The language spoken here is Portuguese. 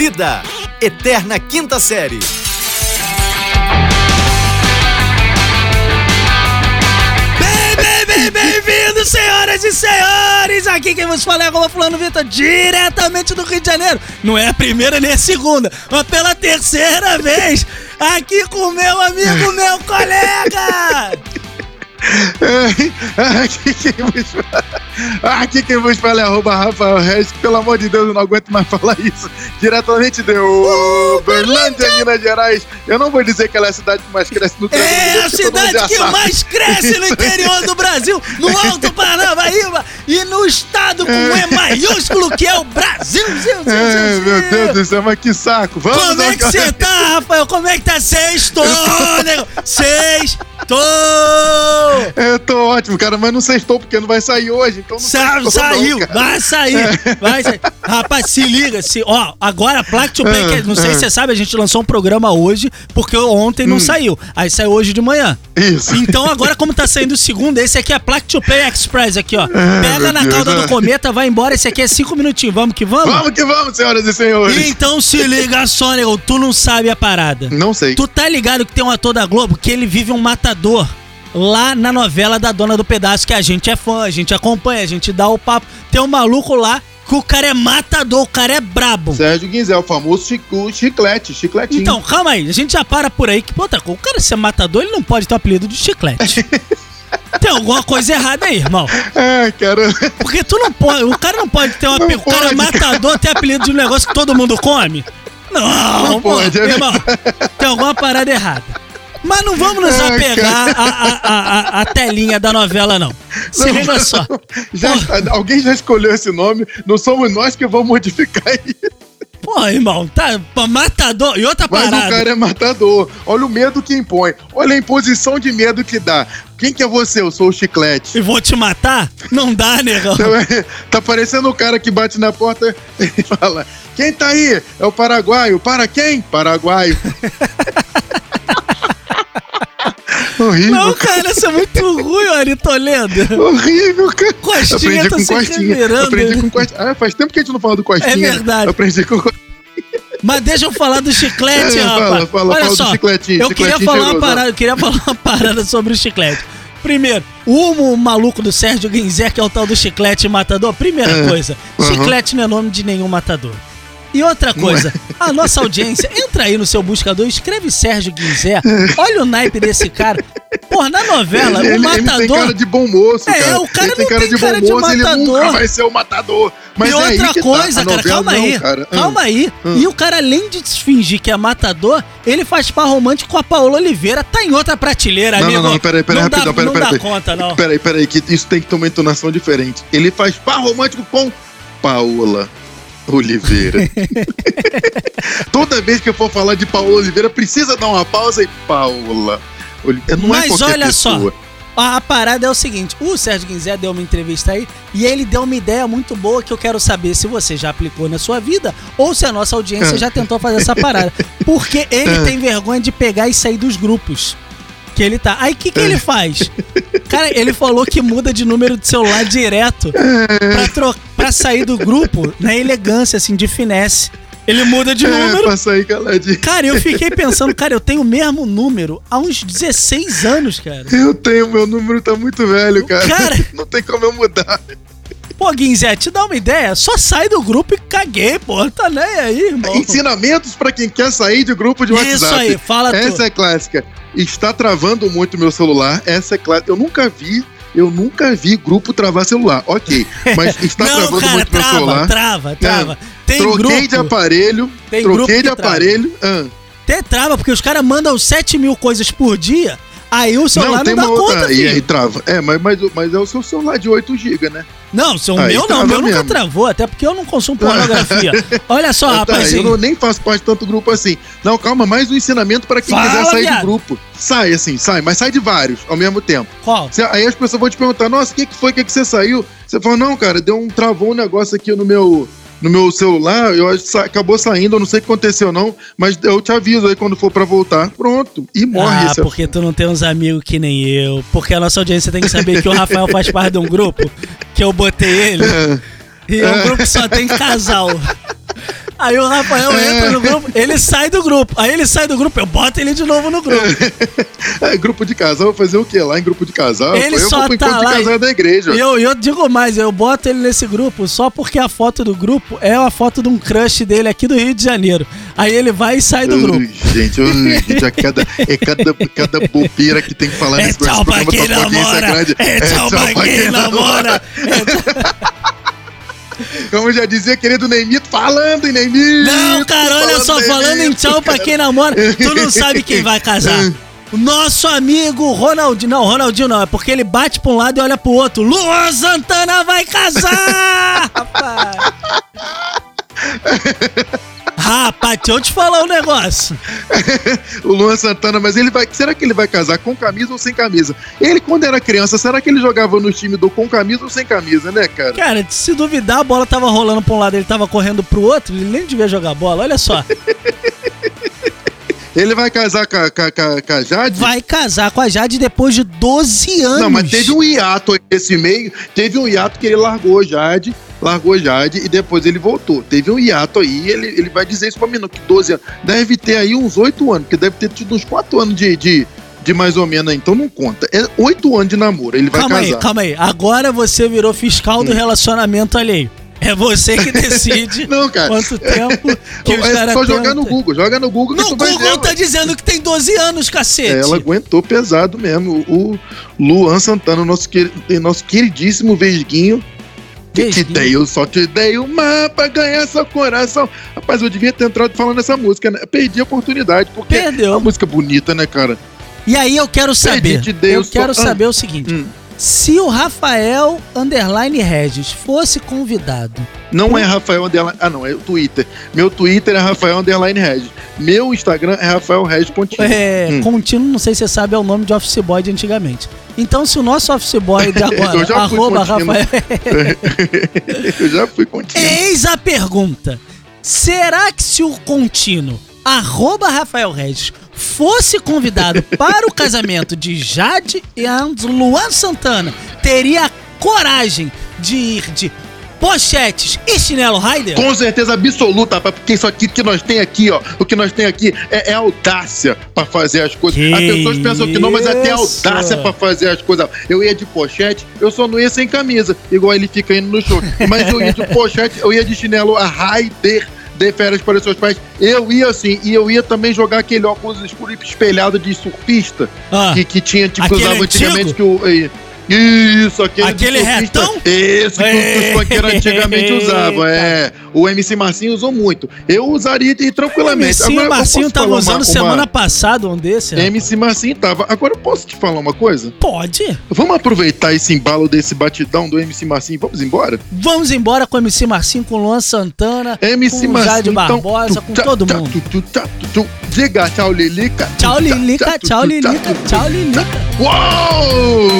Vida, Eterna Quinta Série. Bem, bem, bem, bem-vindos, senhoras e senhores! Aqui quem vos fala é Roma Fulano Vitor, diretamente do Rio de Janeiro. Não é a primeira nem a segunda, mas pela terceira vez, aqui com meu amigo, meu colega! Aqui, quem vos fala, aqui quem vos fala é arroba Rafael Reis. Pelo amor de Deus, eu não aguento mais falar isso. Diretamente de Uberlândia, Minas Gerais. Eu não vou dizer que ela é a cidade que mais cresce no Triângulo É a cidade que sabe. mais cresce no interior do Brasil, no Alto Paranaíba e no estado com E maiúsculo que é o Brasil. É, meu. Deus do céu, mas que saco. Vamos Como é que você tá, Rafael? Como é que tá? Sextou, nego! Sextou! Eu tô ótimo, cara, mas não sextou porque não vai sair hoje, então não Sa sextou, saiu, não, vai sair, vai sair. Rapaz, se liga, se, ó, agora Plaque to Play, que- não sei se você sabe, a gente lançou um programa hoje, porque ontem Hum. não saiu, aí saiu hoje de manhã. Isso. Então agora como tá saindo o segundo, esse aqui é Plaque to Play Express aqui, ó. Pega meu na Deus, cauda do ah. cometa, vai embora, esse aqui é cinco minutinhos, vamos que vamos? Vamos que vamos, senhoras e senhores. Então se liga só, nego, tu não sabe a parada. Não sei. Tu tá ligado que tem um ator da Globo que ele vive um matador lá na novela da Dona do Pedaço, que a gente é fã, a gente acompanha, a gente dá o papo. Tem um maluco lá que o cara é matador, o cara é brabo. Sérgio Guinzel, o famoso chico- chiclete, chicletinho. Então, calma aí, a gente já para por aí que, pô, tá, o cara ser matador, ele não pode ter o apelido de chiclete. Tem alguma coisa errada aí, irmão. É, cara. Porque tu não pode, o cara não pode ter um apelido, o cara é matador ter apelido de um negócio que todo mundo come. Não, Não pô, pode, é irmão, tem alguma parada errada. Mas não vamos nos Ai, apegar à a, a, a, a telinha da novela, não. Se Não, liga só. Já, alguém já escolheu esse nome, não somos nós que vamos modificar isso. Pô, irmão, tá matador. E outra Mas parada. o cara é matador. Olha o medo que impõe. Olha a imposição de medo que dá. Quem que é você? Eu sou o chiclete. E vou te matar? Não dá, negão. É, tá parecendo o cara que bate na porta e fala: Quem tá aí? É o paraguaio. Para quem? Paraguaio. Horrível. Não, cara, isso é muito ruim, Ari Toledo. Horrível, cara. Costinha aprendi tá com se Costinha. revirando, Aprendi com Costinha. Ah, faz tempo que a gente não fala do Costinha. É verdade. Eu aprendi com Mas deixa eu falar do chiclete, É, fala, rapaz. fala, Olha fala do só, chicletinho, eu queria falar uma cheiroso, parada, eu queria falar uma parada sobre o chiclete. Primeiro, o maluco do Sérgio Guinzer, que é o tal do chiclete matador. Primeira É, coisa, uhum. chiclete não é nome de nenhum matador. E outra coisa, a nossa audiência, entra aí no seu buscador, escreve Sérgio Guinzer, olha o naipe desse cara. Porra, na novela, ele, o ele- ele tem matador. cara de bom moço, É, cara. o cara ele tem cara tem de cara bom de moço, ele matador. nunca vai ser o matador. Mas e é outra tá. coisa, A cara, calma não, aí. cara. Ah. Calma aí. E o cara, além de fingir que é matador, ele faz par romântico com a Paola Oliveira. Tá em outra prateleira, Não, amigo. não, não, peraí, peraí, não dá, rapidão, peraí, não peraí. dá conta, não. Peraí, peraí, que isso tem que ter uma entonação diferente. Ele faz par romântico com Paola Oliveira. Toda vez que eu for falar de Paola Oliveira, precisa dar uma pausa e Oliveira. Não é Mas qualquer olha só. pessoa. A, a parada é o seguinte: o Sérgio Guinzé deu uma entrevista aí e ele deu uma ideia muito boa que eu quero saber se você já aplicou na sua vida ou se a nossa audiência já tentou fazer essa parada. Porque ele tem vergonha de pegar e sair dos grupos. Que ele tá. Aí o que, que ele faz? Cara, ele falou que muda de número de celular direto pra, tro pra sair do grupo na elegância, assim, de finesse. Ele muda de É, número. pra sair caladinho. Cara, eu fiquei pensando, cara, eu tenho o mesmo número há uns 16 anos, cara. Eu tenho, meu número tá muito velho, cara. Cara- Não tem como eu mudar. Pô, Guinzé, te dá uma ideia? Só sai do grupo e caguei, pô. Tá nem aí, irmão. Ensinamentos pra quem quer sair de grupo de Isso WhatsApp. aí, fala Essa tu. é clássica. Está travando muito meu celular. Essa é clássica. Eu nunca vi, eu nunca vi grupo travar celular. Ok, mas está Não, travando cara, muito meu trava, celular. trava, trava. Tem Troquei grupo, de aparelho. Tem troquei que de aparelho. ah. até trava, porque os caras mandam 7 mil coisas por dia, aí o celular não, tem dá uma outra. conta, e aí filho. trava. É, mas, mas, mas é o seu celular de 8 GB, né? Não, se o Aí meu não, o trava meu nunca mesmo. travou, até porque eu não consumo pornografia. Olha só, tá, rapazinho. eu não, nem faço parte de tanto grupo assim. Não, calma, mais um ensinamento para quem Fala, quiser sair viado. do grupo. Sai, assim, sai, mas sai de vários ao mesmo tempo. Qual? Você- aí as pessoas vão te perguntar, nossa, o que, que foi? O que, que você saiu? Você fala, não, cara, deu um travou um negócio aqui no meu. No meu celular, eu acho que acabou saindo, eu não sei o que aconteceu, não, mas eu te aviso aí quando for pra voltar. Pronto. E morre ah, porque tu não tem uns amigos que nem eu. Porque a nossa audiência tem que saber que o Rafael faz parte de um grupo que eu botei ele. E é um grupo que só tem casal. Aí o Rafael entra no grupo, ele sai do grupo. Aí ele sai do grupo, eu boto ele de novo no grupo. É, grupo de casal, vou fazer o quê? Lá em grupo de casal? Ele eu só vou pro tá encontro lá de casal e- da igreja. E eu, eu digo mais, eu boto ele nesse grupo só porque a foto do grupo é a foto de um crush dele aqui do Rio de Janeiro. Aí ele vai e sai do grupo. Gente, gente, é cada, é cada, cada bobeira que tem que falar É nesse tchau programa quem pra audiência namora! grande. É tchau pra quem namora! É Como já dizia querido Neymito, falando em Neymito! Não, cara, olha só, falando em tchau pra quem namora, tu não sabe quem vai casar. O Nosso amigo Ronaldinho. Não, Ronaldinho não, é porque ele bate pra um lado e olha pro outro. Luan Santana vai casar! Rapaz! Rapaz, deixa eu te falar um negócio. O Luan Santana, mas ele vai. Será que ele vai casar com camisa ou sem camisa? Ele, quando era criança, será que ele jogava no time do com camisa ou sem camisa, né, cara? Cara, se duvidar, a bola tava rolando pra um lado, ele tava correndo pro outro, ele nem devia jogar bola, olha só. Ele vai casar com a, com a- com a- a Jade? Vai casar com a Jade depois de 12 anos. Não, mas teve um hiato esse meio. Teve um hiato que ele largou Jade, largou Jade e depois ele voltou. Teve um hiato aí, ele, ele vai dizer isso pra mim, não, que 12 anos. Deve ter aí uns 8 anos, porque deve ter tido uns 4 anos de, de, de mais ou menos aí, então não conta. É 8 anos de namoro, ele vai calma casar. Hum. aí, calma aí. Agora você virou fiscal do relacionamento alheio. É você que decide Não, cara. quanto tempo que os é caras só jogar no. Google, joga no Google No Google tá dizendo que tem 12 anos, cacete. É, Ela aguentou pesado mesmo. O Luan Santana, nosso, nosso queridíssimo Vesguinho. Que te dei, eu só te dei uma pra ganhar seu coração. Rapaz, eu devia ter entrado falando essa música, né? Perdi a oportunidade, porque Perdeu. é uma música bonita, né, cara? E aí eu quero saber. te dei, eu eu só- quero ah. saber o seguinte. Hum. Se o Rafael Underline Regis fosse convidado. Não é Rafael Underline. Ah, não, é o Twitter. Meu Twitter é Rafael Underline Regis. Meu Instagram é Rafael Regis Pontinho. É, Hum. contínuo, não sei se você sabe, é o nome de office boy de antigamente. Então, se o nosso office boy de agora, Eu já fui arroba contínuo. Rafael. eu já fui contigo. Eis a pergunta: será que se o contínuo, arroba Rafael Regis, fosse convidado para o casamento de Jade e Luan Santana, teria coragem de ir de pochetes e chinelo Raider? Com certeza absoluta, rapaz, porque isso aqui que nós tem aqui, ó, o que nós tem aqui é, é audácia pra fazer as coisas. Que as pessoas pensam que não, mas é ter isso? audácia pra fazer as coisas. Eu ia de pochete, eu só não ia sem camisa, igual ele fica indo no show. Mas eu ia de pochete, eu ia de chinelo a Raider. De férias para os seus pais, eu ia assim, e eu ia também jogar aquele óculos escuro espelhado de surfista Ah, que, que tinha, tipo, Aquele usava antigamente que o. Isso, aquele. Aquele retão? Esse que os- os funkeiros antigamente usavam. É. O MC Marcinho usou muito. Eu usaria e o tranquilamente. Marcinho, Agora, Marcinho tava usando uma- semana uma- passada um desse. rapaz. MC Marcinho tava. Agora eu posso te falar uma coisa? Pode. Vamos aproveitar esse embalo desse batidão do MC Marcinho e vamos embora? Vamos embora com o MC Marcinho, com o Luan Santana, MC com o Marcinho. Jade então, Barbosa, tu, com tchá, todo tchá, mundo. tu, tu, tu. Diga tchau, Lilica. Tchau, tchá, Lilica, tchau, Lilica, tchau, Lilica. tchá.